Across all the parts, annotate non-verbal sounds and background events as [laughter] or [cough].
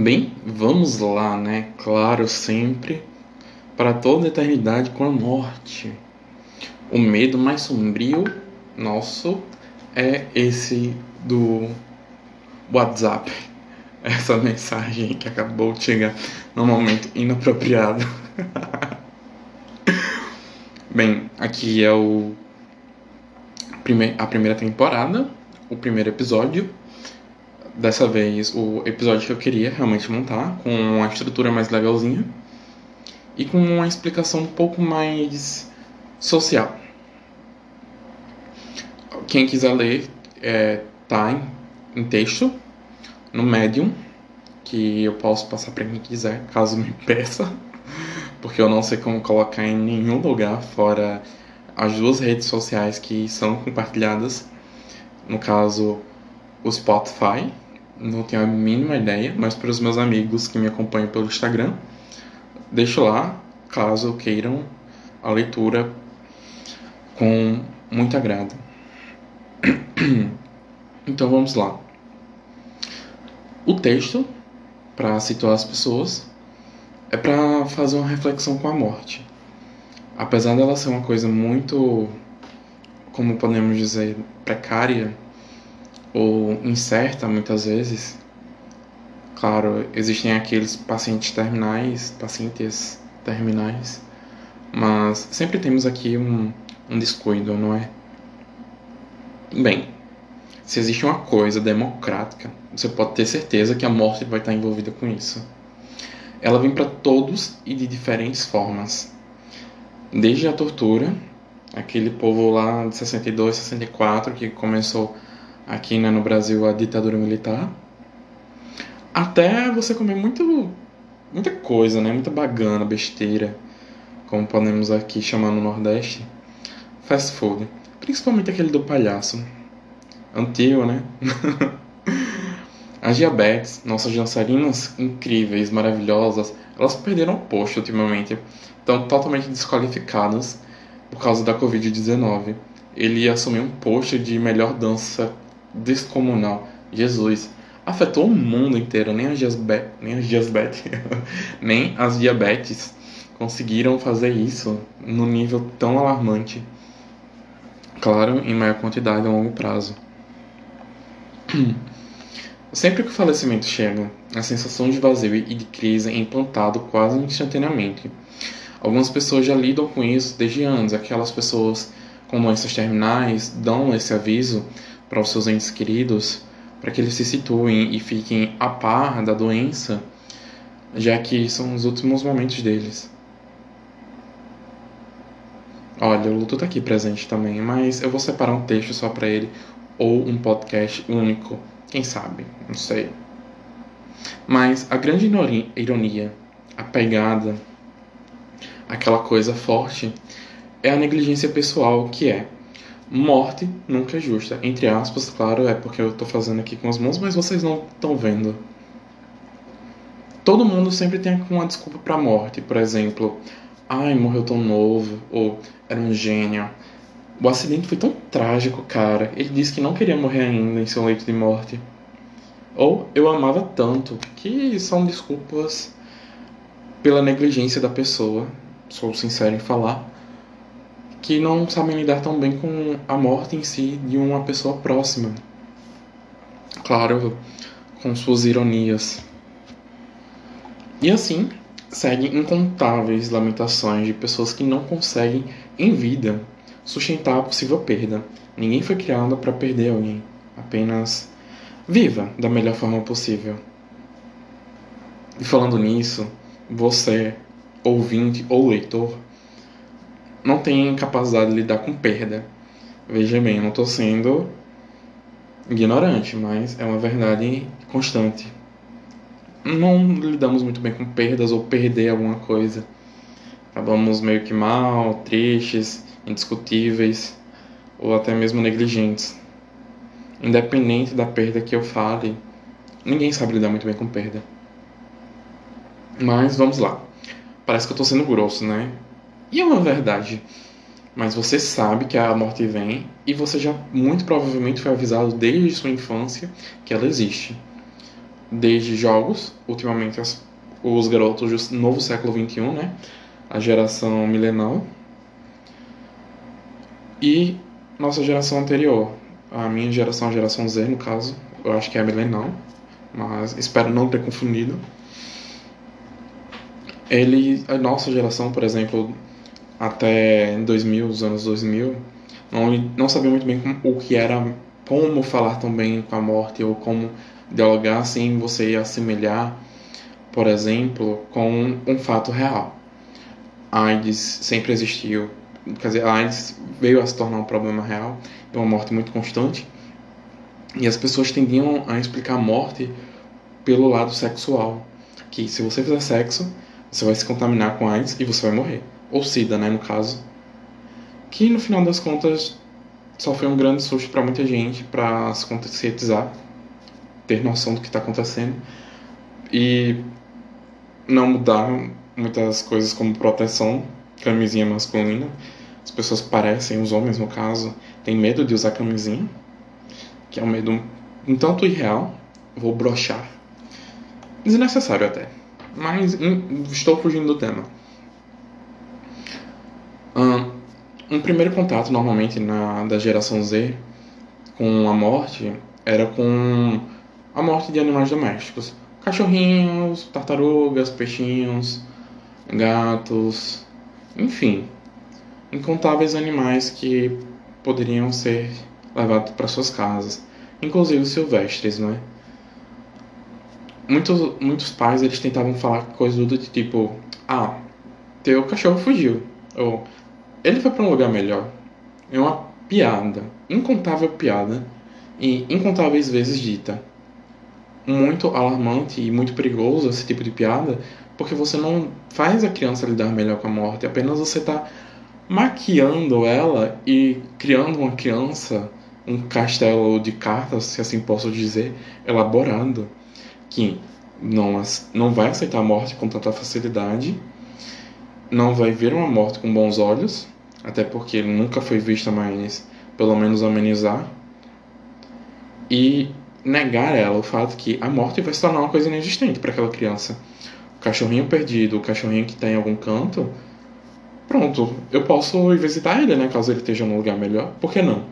Bem, vamos lá, né? Claro, sempre para toda a eternidade com a morte. O medo mais sombrio nosso é esse do WhatsApp. [laughs] Essa mensagem que acabou de chegar num momento inapropriado. [laughs] Bem, aqui é o a primeira temporada, o primeiro episódio dessa vez o episódio que eu queria realmente montar, com uma estrutura mais legalzinha e com uma explicação um pouco mais social. Quem quiser ler, é, tá em, em texto, no Medium, que eu posso passar para quem quiser, caso me peça, [laughs] porque eu não sei como colocar em nenhum lugar fora as duas redes sociais que são compartilhadas, no caso o Spotify não tenho a mínima ideia, mas para os meus amigos que me acompanham pelo Instagram, deixo lá, caso queiram a leitura com muito agrado. [clears throat] Então vamos lá. O texto, para situar as pessoas, é para fazer uma reflexão com a morte. Apesar dela ser uma coisa muito, como podemos dizer, precária, ou incerta muitas vezes. Claro, existem aqueles pacientes terminais, pacientes terminais, mas sempre temos aqui um, um descuido, não é? Bem, se existe uma coisa democrática, você pode ter certeza que a morte vai estar envolvida com isso. Ela vem para todos e de diferentes formas. Desde a tortura, aquele povo lá de 62, 64 que começou aqui né, no Brasil a ditadura militar, até você comer muito, muita coisa, né? Muita bagana, besteira, como podemos aqui chamar no Nordeste, fast food. Principalmente aquele do palhaço. Antigo, né? [laughs] As diabetes, nossas dançarinas incríveis, maravilhosas, elas perderam o posto ultimamente. Estão totalmente desqualificadas por causa da Covid-19. Ele assumiu um posto de melhor dança descomunal. Jesus afetou o mundo inteiro, nem as, diabe nem as diabetes, [laughs] nem as diabetes conseguiram fazer isso no nível tão alarmante. Claro, em maior quantidade a longo prazo. [clears throat] Sempre que o falecimento chega, a sensação de vazio e de crise é implantado quase instantaneamente. Algumas pessoas já lidam com isso desde anos. Aquelas pessoas com doenças terminais dão esse aviso para os seus entes queridos, para que eles se situem e fiquem a par da doença, já que são os últimos momentos deles. Olha, o luto está aqui presente também, mas eu vou separar um texto só para ele ou um podcast único, quem sabe, não sei. Mas a grande ironia, a pegada, aquela coisa forte, é a negligência pessoal que é Morte nunca é justa. Entre aspas, claro, é porque eu tô fazendo aqui com as mãos, mas vocês não estão vendo. Todo mundo sempre tem uma desculpa pra morte. Por exemplo, ai, morreu tão novo, ou era um gênio. O acidente foi tão trágico, cara. Ele disse que não queria morrer ainda em seu leito de morte. Ou eu amava tanto, que são desculpas pela negligência da pessoa. Sou sincero em falar que não sabem lidar tão bem com a morte em si de uma pessoa próxima. Claro, com suas ironias. E assim, seguem incontáveis lamentações de pessoas que não conseguem, em vida, sustentar a possível perda. Ninguém foi criado para perder alguém. Apenas viva da melhor forma possível. E falando nisso, você, ouvinte ou leitor, não tem capacidade de lidar com perda. Veja bem, eu não estou sendo ignorante, mas é uma verdade constante. Não lidamos muito bem com perdas ou perder alguma coisa. Acabamos meio que mal, tristes, indiscutíveis ou até mesmo negligentes. Independente da perda que eu fale, ninguém sabe lidar muito bem com perda. Mas vamos lá. Parece que eu estou sendo grosso, né? E é uma verdade. Mas você sabe que a morte vem e você já muito provavelmente foi avisado desde sua infância que ela existe. desde jogos, ultimamente as, os garotos do novo século XXI, né? A geração milenal. E nossa geração anterior, a minha geração, a geração Z, no caso, eu acho que é milenal, mas espero não ter confundido. Ele, a nossa geração, por exemplo, até 2000, os anos 2000, não, não sabia muito bem como, o que era, como falar tão bem com a morte ou como dialogar sem você assemelhar, por exemplo, com um fato real. A AIDS sempre existiu, quer dizer, a AIDS veio a se tornar um problema real, é uma morte muito constante, e as pessoas tendiam a explicar a morte pelo lado sexual, que se você fizer sexo, você vai se contaminar com AIDS e você vai morrer, ou SIDA, né, no caso, que no final das contas só foi um grande susto para muita gente para se conscientizar ter noção do que está acontecendo e não mudar muitas coisas como proteção, camisinha masculina. As pessoas parecem, os homens no caso, têm medo de usar camisinha, que é um medo um tanto irreal. Vou brochar. Desnecessário até. Mas hum, estou fugindo do tema. Um primeiro contato, normalmente, na, da geração Z com a morte era com a morte de animais domésticos. Cachorrinhos, tartarugas, peixinhos, gatos, enfim, incontáveis animais que poderiam ser levados para suas casas, inclusive silvestres, não é? Muitos, muitos pais eles tentavam falar coisas do tipo: Ah, teu cachorro fugiu, ou ele foi para um lugar melhor. É uma piada, incontável piada, e incontáveis vezes dita muito alarmante e muito perigoso esse tipo de piada, porque você não faz a criança lidar melhor com a morte, apenas você está maquiando ela e criando uma criança, um castelo de cartas, se assim posso dizer, elaborado, que não, não vai aceitar a morte com tanta facilidade, não vai ver uma morte com bons olhos, até porque nunca foi vista, mas pelo menos amenizar, e negar ela o fato que a morte vai se tornar uma coisa inexistente para aquela criança. O cachorrinho perdido, o cachorrinho que está em algum canto, pronto, eu posso ir visitar ele, né, caso ele esteja num lugar melhor. Por que não?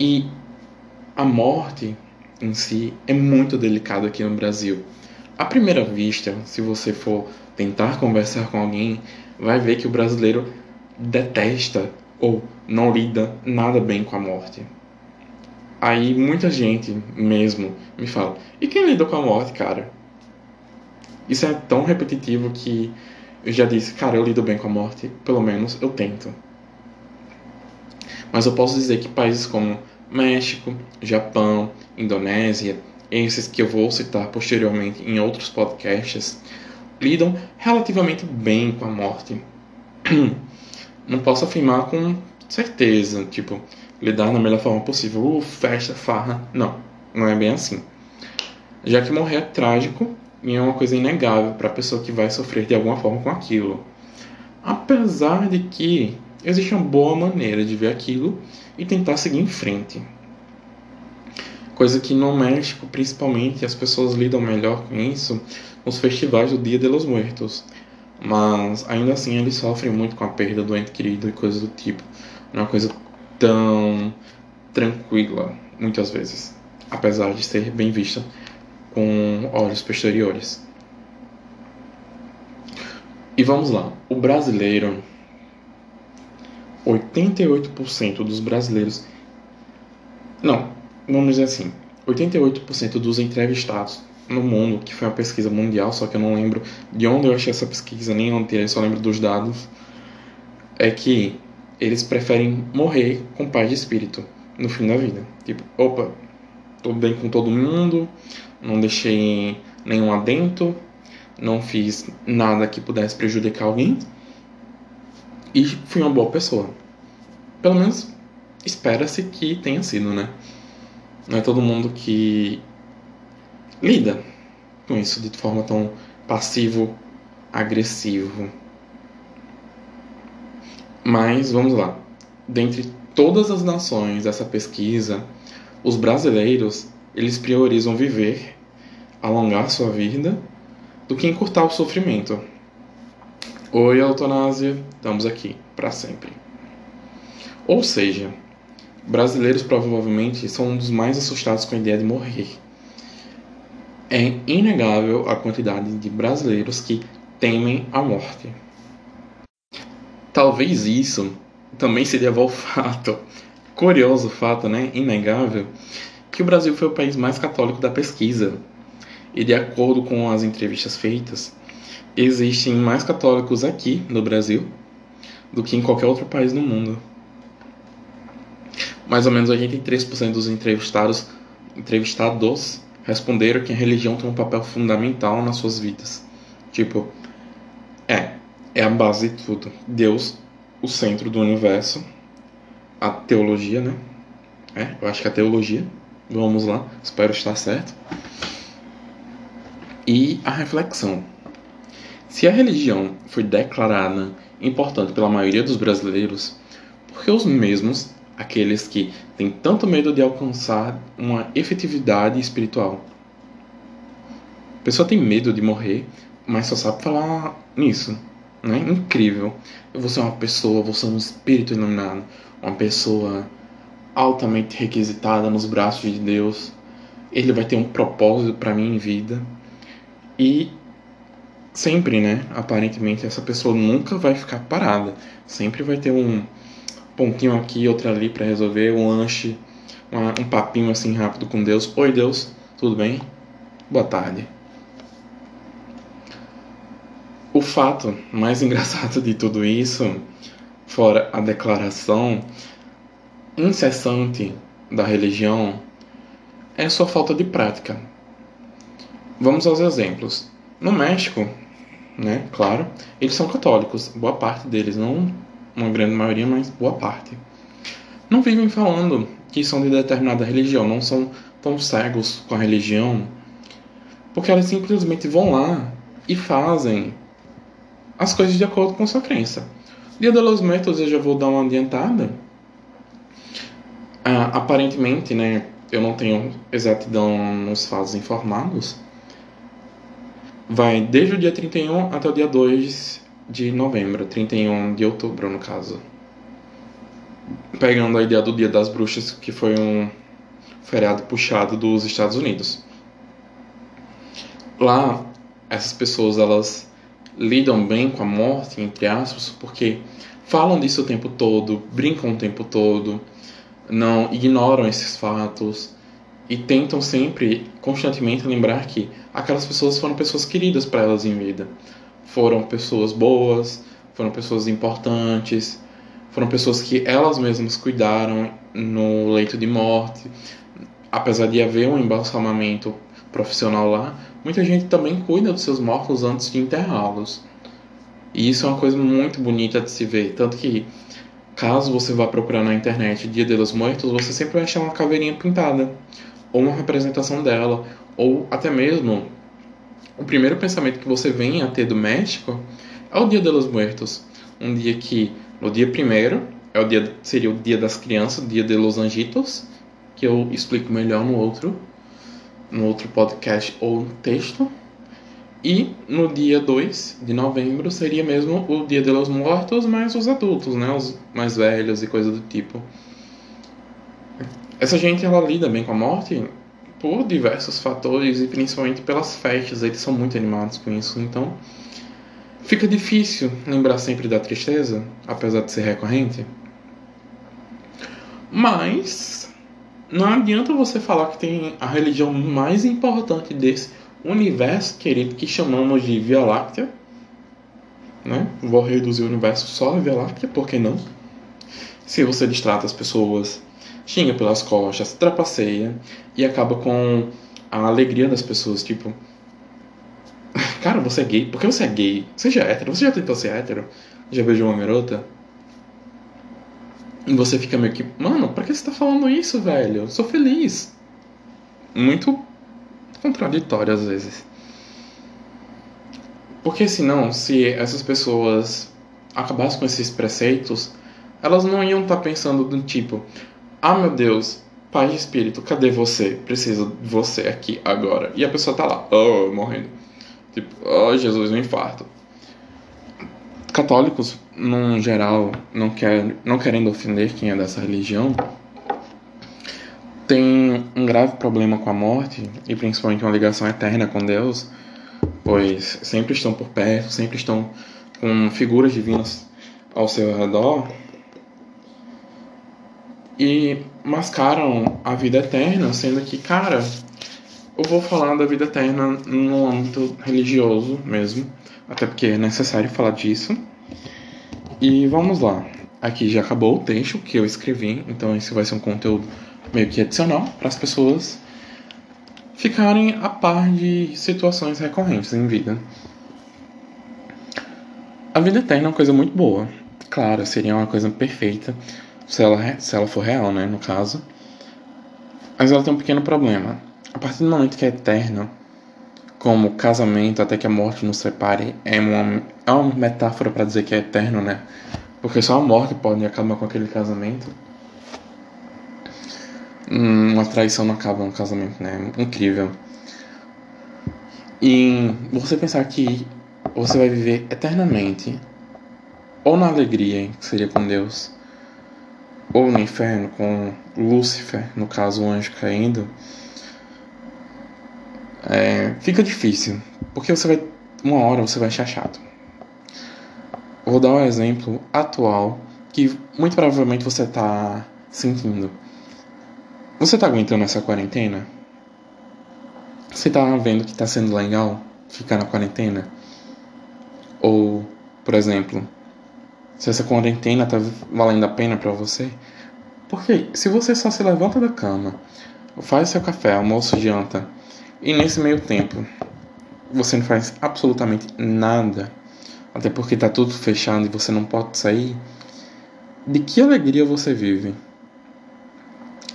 E a morte em si é muito delicada aqui no Brasil. À primeira vista, se você for tentar conversar com alguém, vai ver que o brasileiro detesta ou não lida nada bem com a morte. Aí muita gente mesmo me fala: e quem lida com a morte, cara? Isso é tão repetitivo que eu já disse: cara, eu lido bem com a morte, pelo menos eu tento. Mas eu posso dizer que países como México, Japão, Indonésia, esses que eu vou citar posteriormente em outros podcasts, lidam relativamente bem com a morte. [clears throat] Não posso afirmar com certeza, tipo, lidar da melhor forma possível. Uh, festa, farra. Não, não é bem assim. Já que morrer é trágico e é uma coisa inegável para a pessoa que vai sofrer de alguma forma com aquilo. Apesar de que existe uma boa maneira de ver aquilo e tentar seguir em frente. Coisa que no México, principalmente, as pessoas lidam melhor com isso nos festivais do Dia de los Muertos. Mas ainda assim eles sofrem muito com a perda do ente querido e coisas do tipo. Não é uma coisa tão tranquila, muitas vezes, apesar de ser bem vista com olhos posteriores. E vamos lá, o brasileiro, 88% dos brasileiros, não, vamos dizer assim, 88% dos entrevistados no mundo, que foi uma pesquisa mundial, só que eu não lembro de onde eu achei essa pesquisa, nem onde eu só lembro dos dados, é que eles preferem morrer com paz de espírito no fim da vida. Tipo, opa, tô bem com todo mundo, não deixei nenhum adento, não fiz nada que pudesse prejudicar alguém e fui uma boa pessoa. Pelo menos espera-se que tenha sido, né? Não é todo mundo que lida com isso de forma tão passivo-agressivo. Mas vamos lá. Dentre todas as nações dessa pesquisa, os brasileiros eles priorizam viver, alongar sua vida, do que encurtar o sofrimento. Oi, eutanásia, estamos aqui para sempre. Ou seja, brasileiros provavelmente são um dos mais assustados com a ideia de morrer. É inegável a quantidade de brasileiros que temem a morte. Talvez isso também se deva ao fato, curioso fato, né, inegável, que o Brasil foi o país mais católico da pesquisa. E de acordo com as entrevistas feitas, existem mais católicos aqui no Brasil do que em qualquer outro país do mundo. Mais ou menos 83% dos entrevistados, entrevistados responderam que a religião tem um papel fundamental nas suas vidas. Tipo, é, é a base de tudo. Deus, o centro do universo. A teologia, né? É, eu acho que é a teologia. Vamos lá, espero estar certo. E a reflexão. Se a religião foi declarada importante pela maioria dos brasileiros, por que os mesmos, aqueles que têm tanto medo de alcançar uma efetividade espiritual? A pessoa tem medo de morrer, mas só sabe falar nisso. Né? Incrível. Eu vou ser uma pessoa, vou ser um espírito iluminado, uma pessoa altamente requisitada nos braços de Deus. Ele vai ter um propósito para mim em vida. E sempre, né? Aparentemente essa pessoa nunca vai ficar parada. Sempre vai ter um pontinho aqui, outro ali para resolver, um lanche, uma, um papinho assim rápido com Deus. Oi Deus, tudo bem? Boa tarde. O fato mais [laughs] engraçado de tudo isso, fora a declaração incessante da religião, é sua falta de prática. Vamos aos exemplos. No México, né, claro, eles são católicos, boa parte deles, não uma grande maioria, mas boa parte. Não vivem falando que são de determinada religião, não são tão cegos com a religião, porque elas simplesmente vão lá e fazem as coisas de acordo com sua crença. Dia de los Muertos eu já vou dar uma adiantada. Ah, aparentemente, né, eu não tenho exatidão nos fatos informados. Vai desde o dia 31 até o dia 2 de novembro, 31 de outubro no caso. Pegando a ideia do Dia das Bruxas, que foi um feriado puxado dos Estados Unidos. Lá, essas pessoas elas lidam bem com a morte, entre aspas, porque falam disso o tempo todo, brincam o tempo todo, não ignoram esses fatos e tentam sempre, constantemente, lembrar que aquelas pessoas foram pessoas queridas para elas em vida. Foram pessoas boas, foram pessoas importantes, foram pessoas que elas mesmas cuidaram no leito de morte. Apesar de haver um embalsamamento profissional lá, muita gente também cuida dos seus mortos antes de enterrá-los. E isso é uma coisa muito bonita de se ver. Tanto que, caso você vá procurar na internet Dia de los Muertos, você sempre vai achar uma caveirinha pintada, ou uma representação dela, ou até mesmo o primeiro pensamento que você vem a ter do México é o Dia de los Muertos. Um dia que, no dia primeiro, é o dia, seria o Dia das Crianças, Dia de los Anjitos, que eu explico melhor no outro no outro podcast ou texto. E no dia 2 de novembro seria mesmo o Dia de los Mortos, mas os adultos, né? Os mais velhos e coisa do tipo. Essa gente ela lida bem com a morte por diversos fatores e principalmente pelas festas, eles são muito animados com isso, então fica difícil lembrar sempre da tristeza, apesar de ser recorrente. Mas não adianta você falar que tem a religião mais importante desse universo querido que chamamos de Via Láctea. Né? Vou reduzir o universo só a Via Láctea, por que não? Se você distrata as pessoas, xinga pelas costas, trapaceia e acaba com a alegria das pessoas, tipo. [laughs] Cara, você é gay. Por que você é gay? Você já é hétero? Você já tentou ser hétero? Já beijou uma garota? E você fica meio que, mano, pra que você tá falando isso, velho? Eu sou feliz. Muito contraditório às vezes. Porque senão, se essas pessoas acabassem com esses preceitos, elas não iam estar tá pensando do tipo, ah meu Deus, Pai de espírito, cadê você? Preciso de você aqui agora. E a pessoa tá lá, oh, morrendo. Tipo, oh, Jesus, um infarto. Católicos, no geral, não, quer, não querendo ofender quem é dessa religião, tem um grave problema com a morte e principalmente uma ligação eterna com Deus, pois sempre estão por perto, sempre estão com figuras divinas ao seu redor e mascaram a vida eterna, sendo que, cara, eu vou falar da vida eterna no âmbito religioso mesmo, até porque é necessário falar disso. E vamos lá. Aqui já acabou o texto que eu escrevi, então esse vai ser um conteúdo meio que adicional para as pessoas ficarem a par de situações recorrentes em vida. A vida eterna é uma coisa muito boa. Claro, seria uma coisa perfeita se ela, se ela for real, né, no caso. Mas ela tem um pequeno problema. A partir do momento que é eterno, como casamento até que a morte nos separe, é uma, é uma metáfora para dizer que é eterno, né? Porque só a morte pode acabar com aquele casamento. Hum, uma traição não acaba um casamento, né? Incrível. E você pensar que você vai viver eternamente, ou na alegria, que seria com Deus, ou no inferno com Lúcifer, no caso o anjo caindo, é, fica difícil, porque você vai uma hora você vai achar chato. Vou dar um exemplo atual que muito provavelmente você está sentindo. Você está aguentando essa quarentena? Você está vendo que está sendo legal ficar na quarentena? Ou, por exemplo, se essa quarentena tá valendo a pena para você. Porque se você só se levanta da cama, faz seu café, almoço, janta, e nesse meio tempo você não faz absolutamente nada, até porque tá tudo fechado e você não pode sair, de que alegria você vive?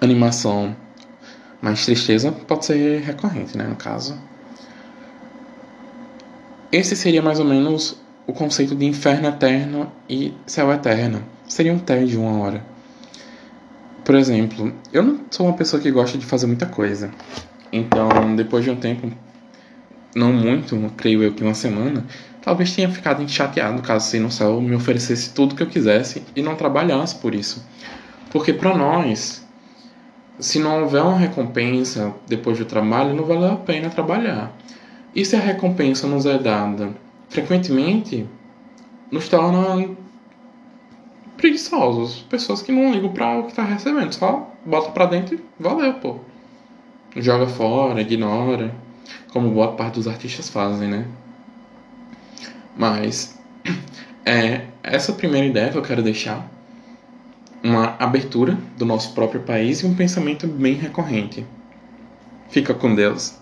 Animação, mas tristeza pode ser recorrente, né, no caso. Esse seria mais ou menos o conceito de inferno eterno e céu eterno. Seria um tédio de uma hora. Por exemplo, eu não sou uma pessoa que gosta de fazer muita coisa. Então, depois de um tempo, não muito, creio eu que uma semana, talvez tenha ficado chateado caso se no céu me oferecesse tudo que eu quisesse e não trabalhasse por isso. Porque para nós, se não houver uma recompensa depois do trabalho, não vale a pena trabalhar. E se a recompensa nos é dada frequentemente nos torna preguiçosos, pessoas que não ligam para o que está recebendo, só bota para dentro e valeu, pô. Joga fora, ignora, como boa parte dos artistas fazem, né? Mas [clears throat] é essa primeira ideia que eu quero deixar uma abertura do nosso próprio país e um pensamento bem recorrente. Fica com Deus.